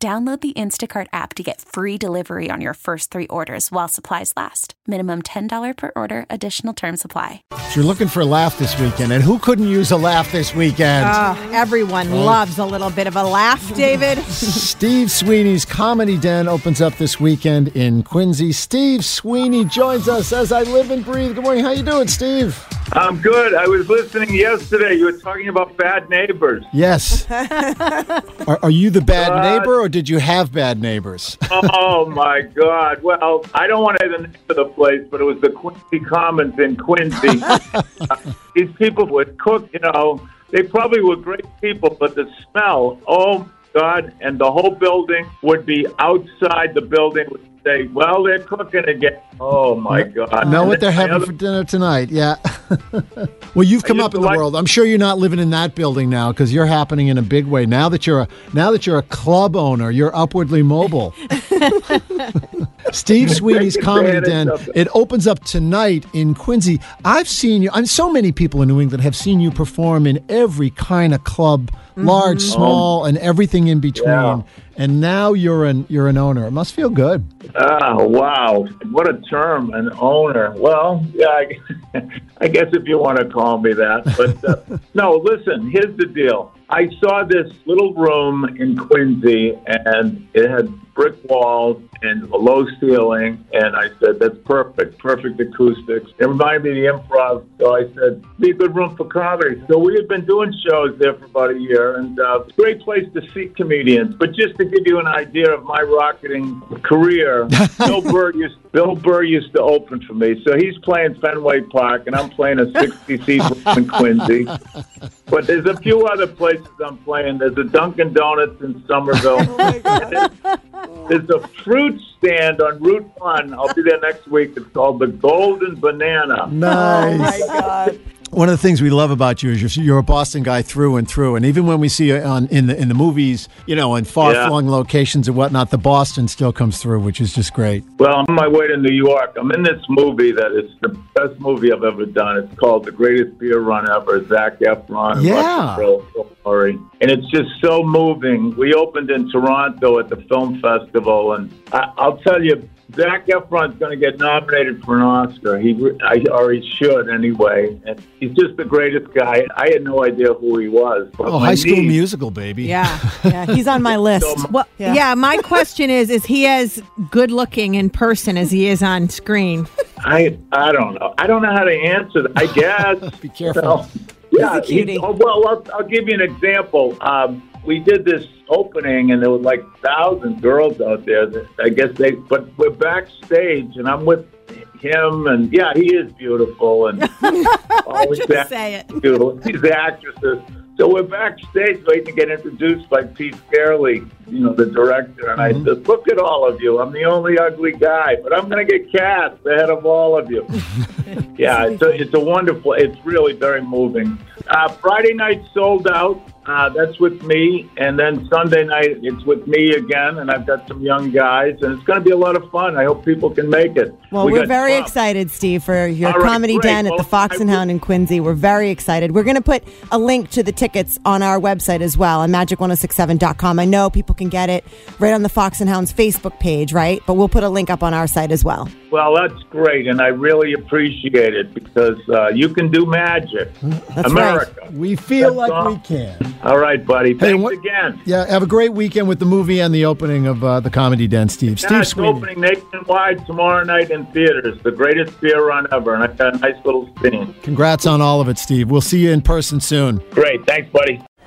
Download the Instacart app to get free delivery on your first three orders while supplies last. Minimum $10 per order, additional term supply. So you're looking for a laugh this weekend, and who couldn't use a laugh this weekend? Oh, everyone loves a little bit of a laugh, David. Steve Sweeney's Comedy Den opens up this weekend in Quincy. Steve Sweeney joins us as I live and breathe. Good morning. How you doing, Steve? I'm good. I was listening yesterday. You were talking about bad neighbors. Yes. are, are you the bad Uh, neighbor, or did you have bad neighbors? Oh my God! Well, I don't want to say the name of the place, but it was the Quincy Commons in Quincy. Uh, these people would cook. You know, they probably were great people, but the smell. Oh God! And the whole building would be outside the building. Would say, "Well, they're cooking again." Oh my God! know what they're having other- for dinner tonight. Yeah. well, you've come up in the like- world. I'm sure you're not living in that building now because you're happening in a big way. Now that you're a now that you're a club owner, you're upwardly mobile. Steve Sweeney's Comedy Den. it. It opens up tonight in Quincy. I've seen you. And so many people in New England have seen you perform in every kind of club, large, small, and everything in between. Yeah. And now you're an you're an owner. It must feel good. Oh, wow. What a term, an owner. Well, yeah, I, I guess if you want to call me that. But uh, no, listen, here's the deal. I saw this little room in Quincy, and it had brick walls and a low ceiling. And I said, that's perfect, perfect acoustics. It reminded me of the improv. So I said, be a good room for comedy. So we had been doing shows there for about a year, and uh, it's a great place to see comedians. But just to give you an idea of my rocketing career, Bill Burr used Bill Burr used to open for me. So he's playing Fenway Park, and I'm playing a 60 seat room in Quincy. But there's a few other places I'm playing. There's a Dunkin' Donuts in Somerville. And there's, there's a fruit stand on Route One. I'll be there next week. It's called the Golden Banana. Oh, nice. God. One of the things we love about you is you're, you're a Boston guy through and through, and even when we see you on in the in the movies, you know, in far flung locations and whatnot, the Boston still comes through, which is just great. Well, I'm on my way to New York. I'm in this movie that is the best movie I've ever done. It's called The Greatest Beer Run Ever. Zac Efron, and Yeah. Russell Murray. And it's just so moving. We opened in Toronto at the film festival, and I, I'll tell you. Zac Efron's going to get nominated for an Oscar. He, re- I, or he should anyway. And he's just the greatest guy. I had no idea who he was. But Oh, my High School niece- Musical, baby. Yeah, yeah, he's on my list. So- well, yeah. my question is: Is he as good looking in person as he is on screen? I I don't know. I don't know how to answer that. I guess. Be careful. You know, yeah. He's a cutie. he- oh, well, I'll, I'll give you an example. Um, we did this opening, and there was like thousand girls out there. That I guess they, but we're backstage, and I'm with him, and yeah, he is beautiful, and always Just act- say it. beautiful. These actresses. So we're backstage waiting to get introduced by Pete Farrelly, you know, the director. And I said, Look at all of you. I'm the only ugly guy, but I'm going to get cast ahead of all of you. yeah, it's a, it's a wonderful, it's really very moving. Uh, Friday night sold out. Uh, that's with me. And then Sunday night, it's with me again. And I've got some young guys. And it's going to be a lot of fun. I hope people can make it. Well, We we are very Trump. excited, Steve, for your All right, comedy great. den at the Fox I and will- Hound in Quincy. We're very excited. We're going to put a link to the tickets on our website as well on magic1067.com. I know people can get it right on the Fox and Hounds Facebook page, right? But we'll put a link up on our site as well. Well, that's great, and I really appreciate it because uh, you can do magic. That's America. We feel That's like all. we can. All right, buddy. Hey, Thanks what- again. Yeah, have a great weekend with the movie and the opening of uh, the Comedy Den, Steve. Yeah, Steve it's Sweeney. opening nationwide tomorrow night in theaters. The greatest beer run ever, and I've got a nice little scene. Congrats on all of it, Steve. We'll see you in person soon. Great. Thanks, buddy.